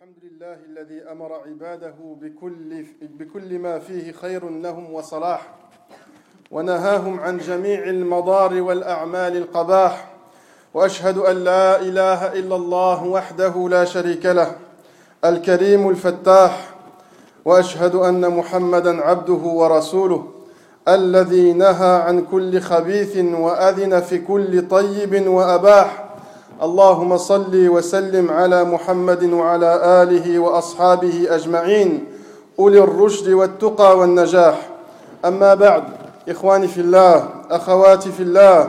الحمد لله الذي أمر عباده بكل بكل ما فيه خير لهم وصلاح ونهاهم عن جميع المضار والأعمال القباح وأشهد أن لا إله إلا الله وحده لا شريك له الكريم الفتاح وأشهد أن محمدا عبده ورسوله الذي نهى عن كل خبيث وأذن في كل طيب وأباح اللهم صل وسلم على محمد وعلى آله وأصحابه أجمعين. أولي الرشد والتقى والنجاح. أما بعد إخواني في الله أخواتي في الله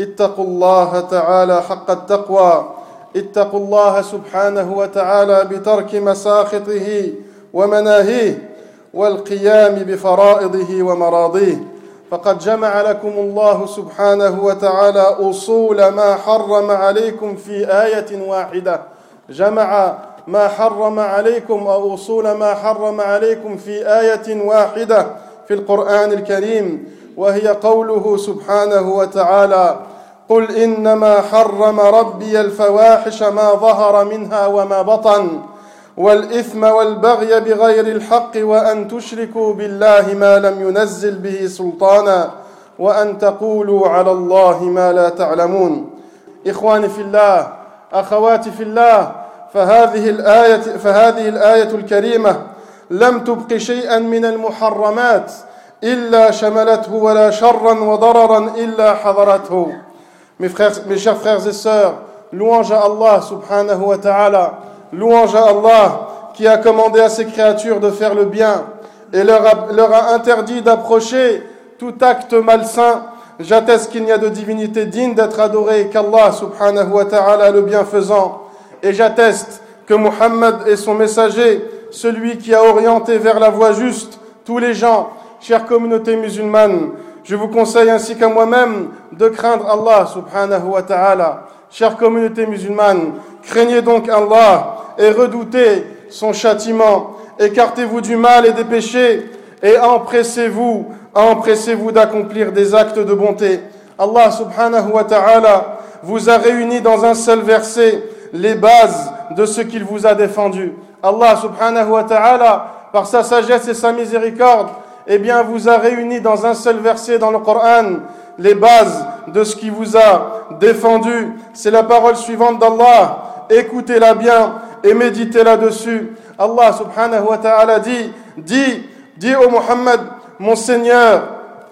اتقوا الله تعالى حق التقوى. اتقوا الله سبحانه وتعالى بترك مساخطه ومناهيه والقيام بفرائضه ومراضيه. فقد جمع لكم الله سبحانه وتعالى أصول ما حرم عليكم في آية واحدة. جمع ما حرم عليكم أو أصول ما حرم عليكم في آية واحدة في القرآن الكريم وهي قوله سبحانه وتعالى قل إنما حرم ربي الفواحش ما ظهر منها وما بطن والإثم والبغي بغير الحق وأن تشركوا بالله ما لم ينزل به سلطانا وأن تقولوا على الله ما لا تعلمون. إخواني في الله أخواتي في الله فهذه الآية فهذه الآية الكريمة لم تبق شيئا من المحرمات إلا شملته ولا شرا وضررا إلا حضرته. Mes, frères, mes chers frères et sœurs, louange à Allah subhanahu wa ta'ala. Louange à Allah qui a commandé à ses créatures de faire le bien et leur a, interdit d'approcher tout acte malsain. J'atteste qu'il n'y a de divinité digne d'être adorée qu'Allah subhanahu wa ta'ala le bienfaisant. Et j'atteste que Muhammad est son messager, celui qui a orienté vers la voie juste tous les gens, chère communauté musulmane. Je vous conseille ainsi qu'à moi-même de craindre Allah subhanahu wa ta'ala. Chère communauté musulmane, craignez donc Allah et redoutez son châtiment. Écartez-vous du mal et des péchés et empressez-vous, empressez-vous d'accomplir des actes de bonté. Allah subhanahu wa ta'ala vous a réunis dans un seul verset les bases de ce qu'il vous a défendu. Allah subhanahu wa ta'ala, par sa sagesse et sa miséricorde, eh bien, vous a réunis dans un seul verset dans le Coran les bases de ce qui vous a défendu. C'est la parole suivante d'Allah. Écoutez-la bien et méditez là-dessus. Allah subhanahu wa ta'ala dit, dit, dit au Muhammad, mon Seigneur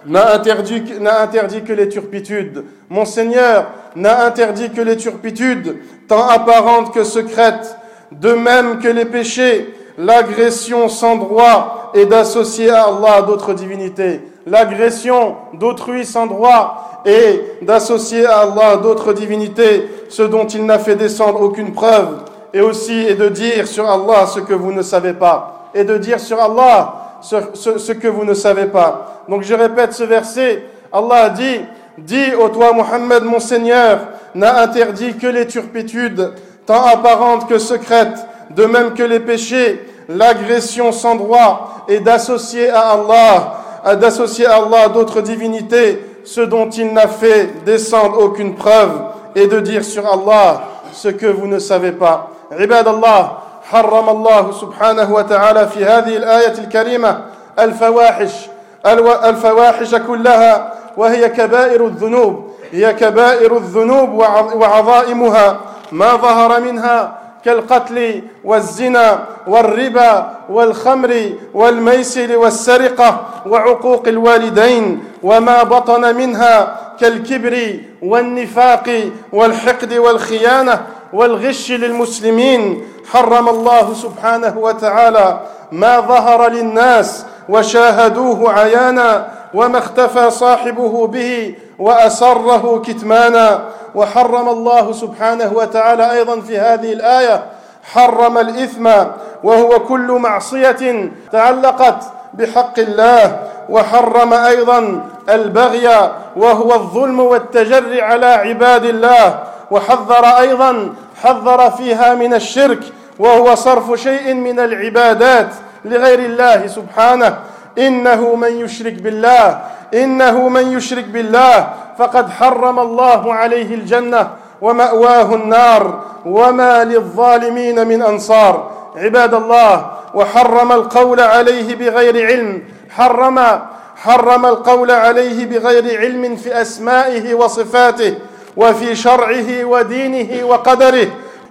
n'a interdit, interdit que les turpitudes. Mon Seigneur n'a interdit que les turpitudes, tant apparentes que secrètes, de même que les péchés, l'agression sans droit et d'associer à Allah d'autres divinités. L'agression d'autrui sans droit et d'associer à Allah d'autres divinités, ce dont il n'a fait descendre aucune preuve et aussi et de dire sur Allah ce que vous ne savez pas, et de dire sur Allah ce, que vous ne savez pas. Donc je répète ce verset, Allah dit, dit ô toi Mohammed mon Seigneur, n'a interdit que les turpitudes, tant apparentes que secrètes, de même que les péchés, l'agression sans droit, et d'associer à Allah, d'associer à Allah d'autres divinités, ce dont il n'a fait descendre aucune preuve, et de dire sur Allah ce que vous ne savez pas. عباد الله حرم الله سبحانه وتعالى في هذه الآية الكريمة الفواحش الفواحش كلها وهي كبائر الذنوب هي كبائر الذنوب وعظائمها. ما ظهر منها كالقتل والزنا والربا والخمر والميسر والسرقة وعقوق الوالدين وما بطن منها كالكبر والنفاق والحقد والخيانة. والغش للمسلمين. حرم الله سبحانه وتعالى ما ظهر للناس وشاهدوه عيانا وما اختفى صاحبه به وأسره كتمانا. وحرم الله سبحانه وتعالى أيضا في هذه الآية. حرم الإثم وهو كل معصية تعلقت بحق الله. وحرم أيضا البغي وهو الظلم والتجري على عباد الله. وحذر أيضا حذر فيها من الشرك وهو صرف شيء من العبادات لغير الله سبحانه. إنه من يشرك بالله إنه من يشرك بالله فقد حرم الله عليه الجنة ومأواه النار. وما للظالمين من أنصار. عباد الله وحرم القول عليه بغير علم. حرم حرم القول عليه بغير علم في أسمائه وصفاته. وفي شرعه ودينه وقدره.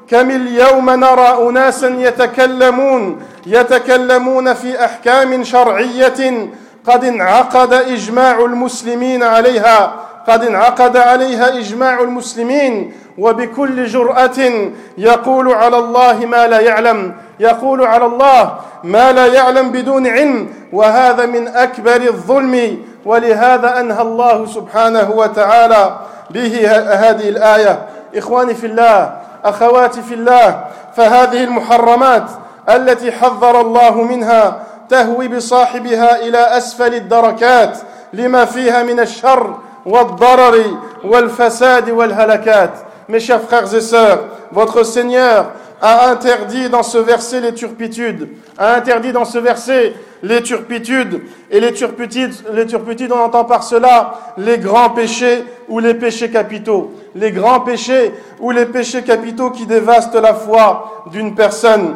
كم اليوم نرى اناسا يتكلمون يتكلمون في أحكام شرعية. قد انعقد إجماع المسلمين عليها قد انعقد عليها إجماع المسلمين. وبكل جرأة يقول على الله ما لا يعلم. يقول على الله ما لا يعلم بدون علم. وهذا من أكبر الظلم. ولهذا أنهى الله سبحانه وتعالى به هذه الآية. إخواني في الله أخواتي في الله فهذه المحرمات التي حذر الله منها تهوي بصاحبها إلى أسفل الدركات لما فيها من الشر والضرر والفساد والهلكات. Mes chers frères et sœurs, votre Seigneur a interdit dans ce verset les turpitudes, a interdit dans ce verset les turpitudes, et les turpitudes, les turpitudes, on entend par cela les grands péchés ou les péchés capitaux. Les grands péchés ou les péchés capitaux qui dévastent la foi d'une personne.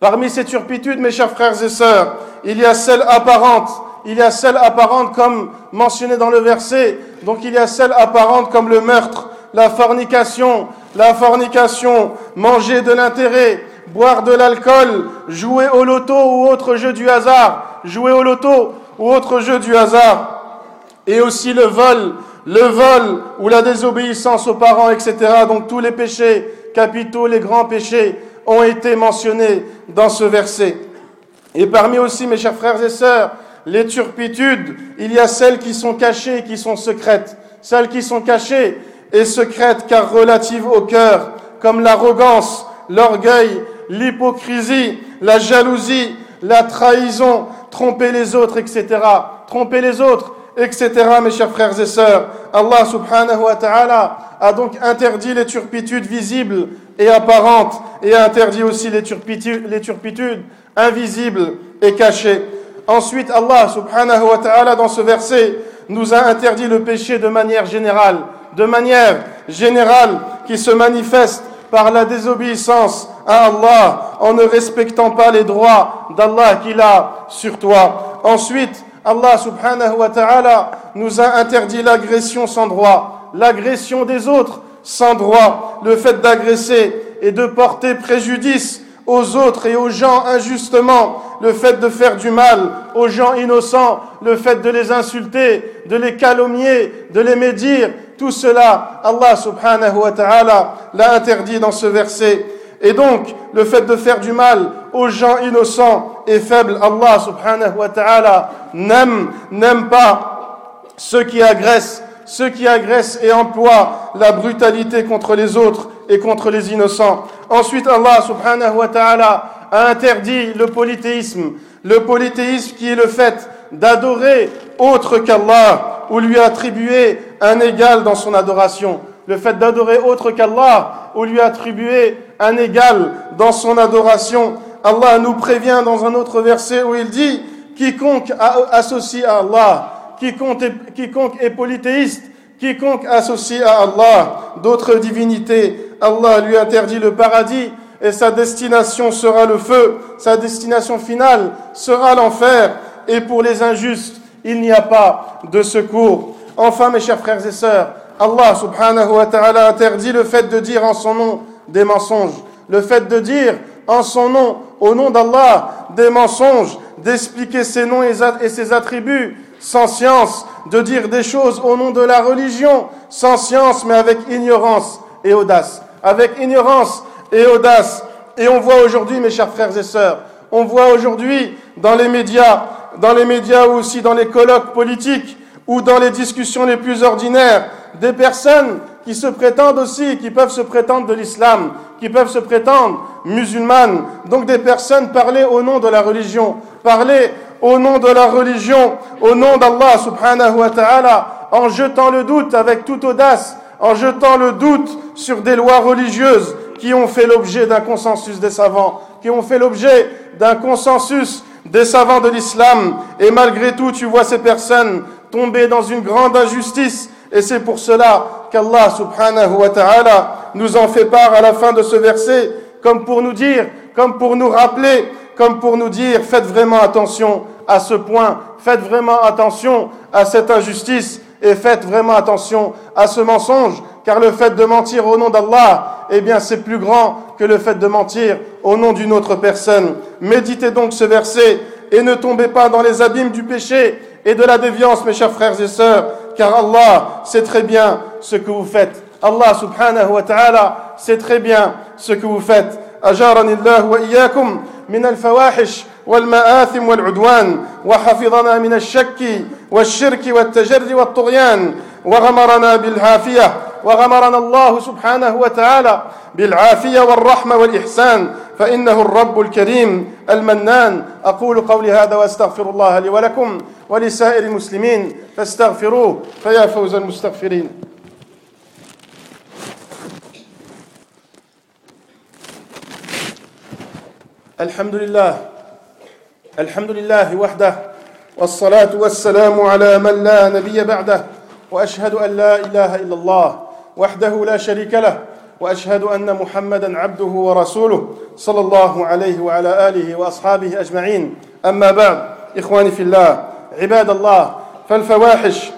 Parmi ces turpitudes, mes chers frères et sœurs, il y a celles apparentes, il y a celles apparentes comme mentionné dans le verset, donc il y a celles apparentes comme le meurtre, la fornication, la fornication, manger de l'intérêt, boire de l'alcool, jouer au loto ou autre jeu du hasard, jouer au loto ou autre jeu du hasard, et aussi le vol, le vol ou la désobéissance aux parents, etc. Donc tous les péchés capitaux, les grands péchés ont été mentionnés dans ce verset. Et parmi aussi, mes chers frères et sœurs, les turpitudes, il y a celles qui sont cachées et qui sont secrètes. Celles qui sont cachées, et secrètes car relatives au cœur, comme l'arrogance, l'orgueil, l'hypocrisie, la jalousie, la trahison, tromper les autres, etc. Tromper les autres, etc. Mes chers frères et sœurs, Allah subhanahu wa ta'ala a donc interdit les turpitudes visibles et apparentes et a interdit aussi les turpitudes, les turpitudes invisibles et cachées. Ensuite, Allah subhanahu wa ta'ala dans ce verset nous a interdit le péché de manière générale de manière générale qui se manifeste par la désobéissance à Allah en ne respectant pas les droits d'Allah qu'il a sur toi. Ensuite, Allah subhanahu wa ta'ala nous a interdit l'agression sans droit, l'agression des autres sans droit, le fait d'agresser et de porter préjudice aux autres et aux gens injustement, le fait de faire du mal aux gens innocents, le fait de les insulter, de les calomnier, de les médire, tout cela, Allah subhanahu wa ta'ala l'a interdit dans ce verset. Et donc, le fait de faire du mal aux gens innocents et faibles, Allah subhanahu wa ta'ala n'aime, n'aime pas ceux qui agressent, ceux qui agressent et emploient la brutalité contre les autres et contre les innocents. Ensuite, Allah subhanahu wa ta'ala a interdit le polythéisme. Le polythéisme qui est le fait d'adorer autre qu'Allah ou lui attribuer un égal dans son adoration. Le fait d'adorer autre qu'Allah ou lui attribuer un égal dans son adoration. Allah nous prévient dans un autre verset où il dit quiconque associe à Allah, quiconque est, quiconque est polythéiste, quiconque associe à Allah d'autres divinités, Allah lui interdit le paradis et sa destination sera le feu, sa destination finale sera l'enfer et pour les injustes, il n'y a pas de secours. Enfin, mes chers frères et sœurs, Allah subhanahu wa ta'ala interdit le fait de dire en son nom des mensonges. Le fait de dire en son nom, au nom d'Allah, des mensonges, d'expliquer ses noms et ses attributs sans science, de dire des choses au nom de la religion sans science mais avec ignorance et audace. Avec ignorance et audace. Et on voit aujourd'hui, mes chers frères et sœurs, on voit aujourd'hui dans les médias, dans les médias ou aussi dans les colloques politiques ou dans les discussions les plus ordinaires, des personnes qui se prétendent aussi, qui peuvent se prétendre de l'islam, qui peuvent se prétendre musulmanes, donc des personnes parler au nom de la religion, parler au nom de la religion, au nom d'Allah subhanahu wa ta'ala, en jetant le doute avec toute audace, en jetant le doute sur des lois religieuses qui ont fait l'objet d'un consensus des savants, qui ont fait l'objet d'un consensus des savants de l'islam. Et malgré tout, tu vois ces personnes tomber dans une grande injustice. Et c'est pour cela qu'Allah subhanahu wa ta'ala nous en fait part à la fin de ce verset, comme pour nous dire, comme pour nous rappeler, comme pour nous dire, faites vraiment attention à ce point, faites vraiment attention à cette injustice et faites vraiment attention à ce mensonge, car le fait de mentir au nom d'Allah, eh bien c'est plus grand que le fait de mentir au nom d'une autre personne. Méditez donc ce verset et ne tombez pas dans les abîmes du péché et de la déviance, mes chers frères et sœurs, car Allah sait très bien ce que vous faites. Allah subhanahu wa ta'ala sait très bien ce que vous faites. أجارني الله وإياكم من الفواحش والمآثم والعدوان وحفظنا من الشك والشرك والتجر والطغيان وغمرنا بالعافية وغمرنا الله سبحانه وتعالى بالعافية والرحمة والإحسان فإنه الرب الكريم المنان. أقول قولي هذا وأستغفر الله لي ولكم ولسائر المسلمين فاستغفروه فيا فوز المستغفرين. الحمد لله الحمد لله وحده والصلاة والسلام على من لا نبي بعده وأشهد أن لا إله إلا الله وحده لا شريك له وأشهد أن محمدا عبده ورسوله صلى الله عليه وعلى آله وأصحابه أجمعين. أما بعد إخواني في الله عباد الله فالفواحش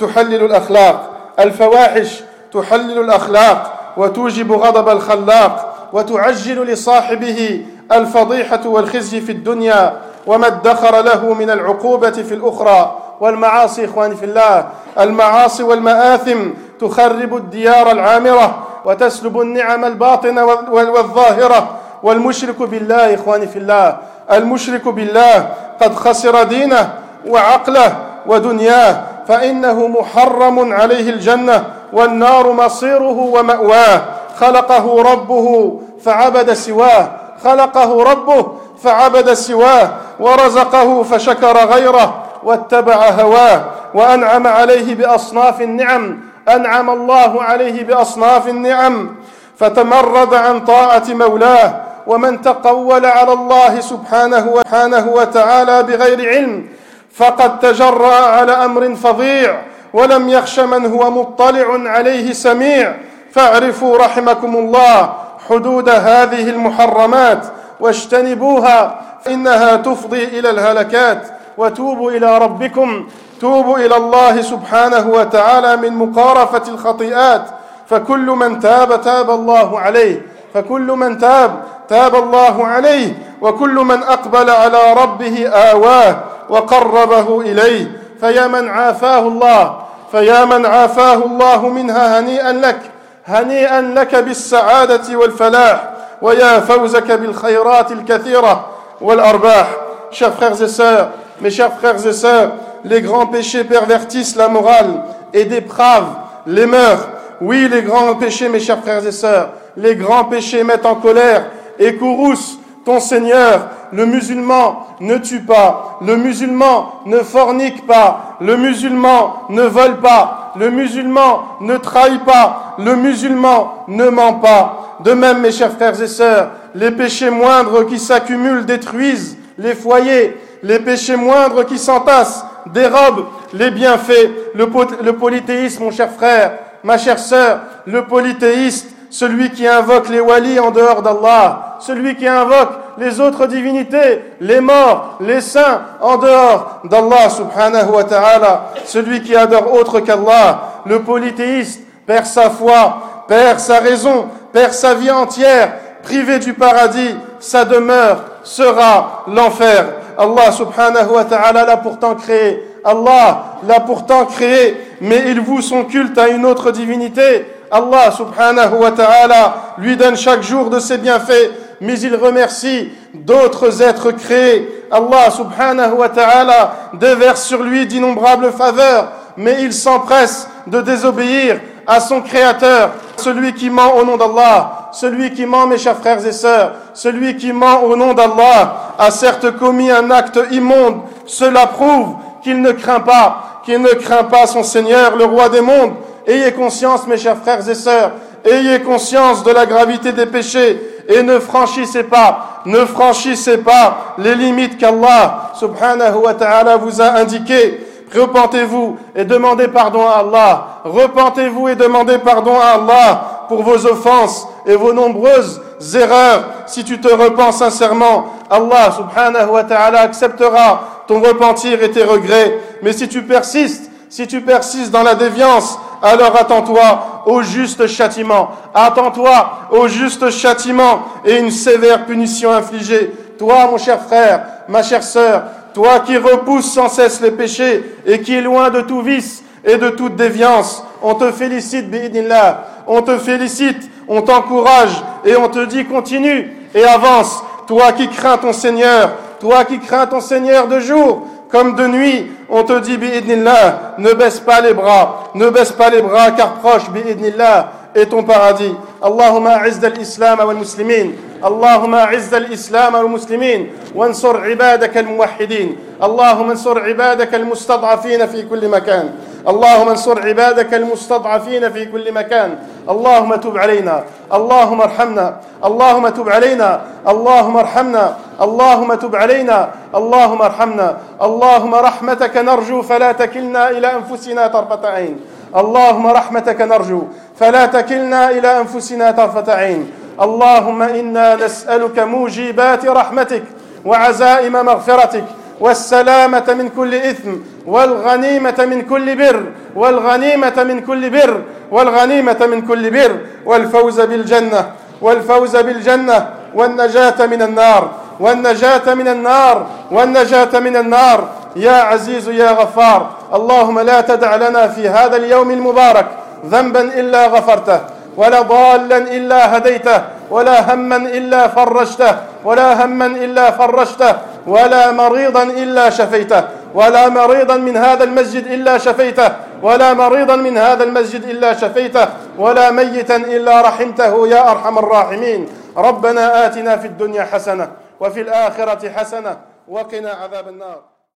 تحلل الأخلاق الفواحش تحلل الأخلاق وتوجب غضب الخلاق وتعجل لصاحبه الفضيحة والخزي في الدنيا وما ادخر له من العقوبة في الأخرى والمعاصي إخواني في الله المعاصي والمآثم تخرب الديار العامرة وتسلب النعم الباطنه والظاهرة. والمشرك بالله إخواني في الله المشرك بالله قد خسر دينه وعقله ودنياه فإنه محرم عليه الجنة والنار مصيره ومأواه. خلقه ربه فعبد سواه. خلقه ربه فعبد سواه ورزقه فشكر غيره واتبع هواه وأنعم عليه بأصناف النعم أنعم الله عليه بأصناف النعم. فتمرد عن طاعة مولاه ومن تقول على الله سبحانه وتعالى بغير علم فقد تجرأ على أمر فظيع ولم يخش من هو مطلع عليه سميع. فاعرفوا رحمكم الله حدود هذه المحرمات واجتنبوها فإنها تفضي إلى الهلكات. وتوبوا إلى ربكم توبوا إلى الله سبحانه وتعالى من مقارفة الخطيئات. فكل من تاب تاب الله عليه. فكل من تاب تاب الله عليه. وكل من أقبل على ربه آواه وقربه إليه. فيا من عافاه الله فيا من عافاه الله منها هنيئا لك. هنيئا لك بالسعاده والفلاح ويا فوزك بالخيرات الكثيره والارباح chers frères et sœurs mes chers frères et sœurs les grands péchés pervertissent la morale et dépravent les mœurs. Oui, les grands péchés, mes chers frères et sœurs, les grands péchés mettent en colère et courroucent ton Seigneur. Le musulman ne tue pas, le musulman ne fornique pas, le musulman ne vole pas, le musulman ne trahit pas, le musulman ne ment pas. De même, mes chers frères et sœurs, les péchés moindres qui s'accumulent détruisent les foyers, les péchés moindres qui s'entassent dérobe les bienfaits. Le, polythéisme, mon cher frère, ma chère sœur, le polythéiste, celui qui invoque les walis en dehors d'Allah, celui qui invoque les autres divinités, les morts, les saints en dehors d'Allah subhanahu wa ta'ala, celui qui adore autre qu'Allah, le polythéiste perd sa foi, perd sa raison, perd sa vie entière, privé du paradis, sa demeure sera l'enfer. Allah subhanahu wa ta'ala l'a pourtant créé. Allah l'a pourtant créé, mais il voue son culte à une autre divinité. Allah subhanahu wa ta'ala lui donne chaque jour de ses bienfaits, mais il remercie d'autres êtres créés. Allah subhanahu wa ta'ala déverse sur lui d'innombrables faveurs, mais il s'empresse de désobéir à son Créateur, celui qui ment au nom d'Allah, celui qui ment, mes chers frères et sœurs, celui qui ment au nom d'Allah a certes commis un acte immonde. Cela prouve qu'il ne craint pas, qu'il ne craint pas son Seigneur, le roi des mondes. Ayez conscience, mes chers frères et sœurs, ayez conscience de la gravité des péchés et ne franchissez pas, ne franchissez pas les limites qu'Allah subhanahu wa ta'ala vous a indiquées. Repentez-vous et demandez pardon à Allah. Repentez-vous et demandez pardon à Allah pour vos offenses et vos nombreuses erreurs, si tu te repens sincèrement, Allah subhanahu wa ta'ala acceptera ton repentir et tes regrets. Mais si tu persistes, si tu persistes dans la déviance, alors attends-toi au juste châtiment. Attends-toi au juste châtiment et une sévère punition infligée. Toi, mon cher frère, ma chère sœur, toi qui repousses sans cesse les péchés et qui est loin de tout vice et de toute déviance, on te félicite, bi'idnillah. On te félicite, on t'encourage et on te dit continue et avance. Toi qui crains ton Seigneur, toi qui crains ton Seigneur de jour comme de nuit, on te dit bi'idnillah, ne baisse pas les bras, ne baisse pas les bras car proche bi'idnillah est ton paradis. Allahumma a'izz al-islam wal muslimin. اللهم اعز الاسلام والمسلمين وانصر عبادك الموحدين اللهم انصر عبادك المستضعفين في كل مكان اللهم انصر عبادك المستضعفين في كل مكان اللهم تب علينا اللهم ارحمنا اللهم تب علينا اللهم ارحمنا اللهم تب علينا اللهم ارحمنا اللهم رحمتك نرجو فلا تكلنا إلى انفسنا طرفه عين اللهم رحمتك نرجو فلا تكلنا إلى أنفسنا طرفة عين. اللهم إنا نسألك موجبات رحمتك وعزائم مغفرتك والسلامة من كل إثم والغنيمة من كل بر والغنيمة من كل بر والغنيمة من كل بر والفوز بالجنة والفوز بالجنة والنجاة من النار والنجاة من النار والنجاة من النار. يا عزيز يا غفار اللهم لا تدع لنا في هذا اليوم المبارك ذنبا إلا غفرته ولا ضالا إلا هديته ولا هما إلا فرجته ولا هما إلا فرجته ولا مريضا إلا شفيته ولا مريضا من هذا المسجد إلا شفيته ولا مريضا من هذا المسجد إلا شفيته ولا ميتا إلا رحمته يا أرحم الراحمين. ربنا آتنا في الدنيا حسنة وفي الآخرة حسنة وقنا عذاب النار.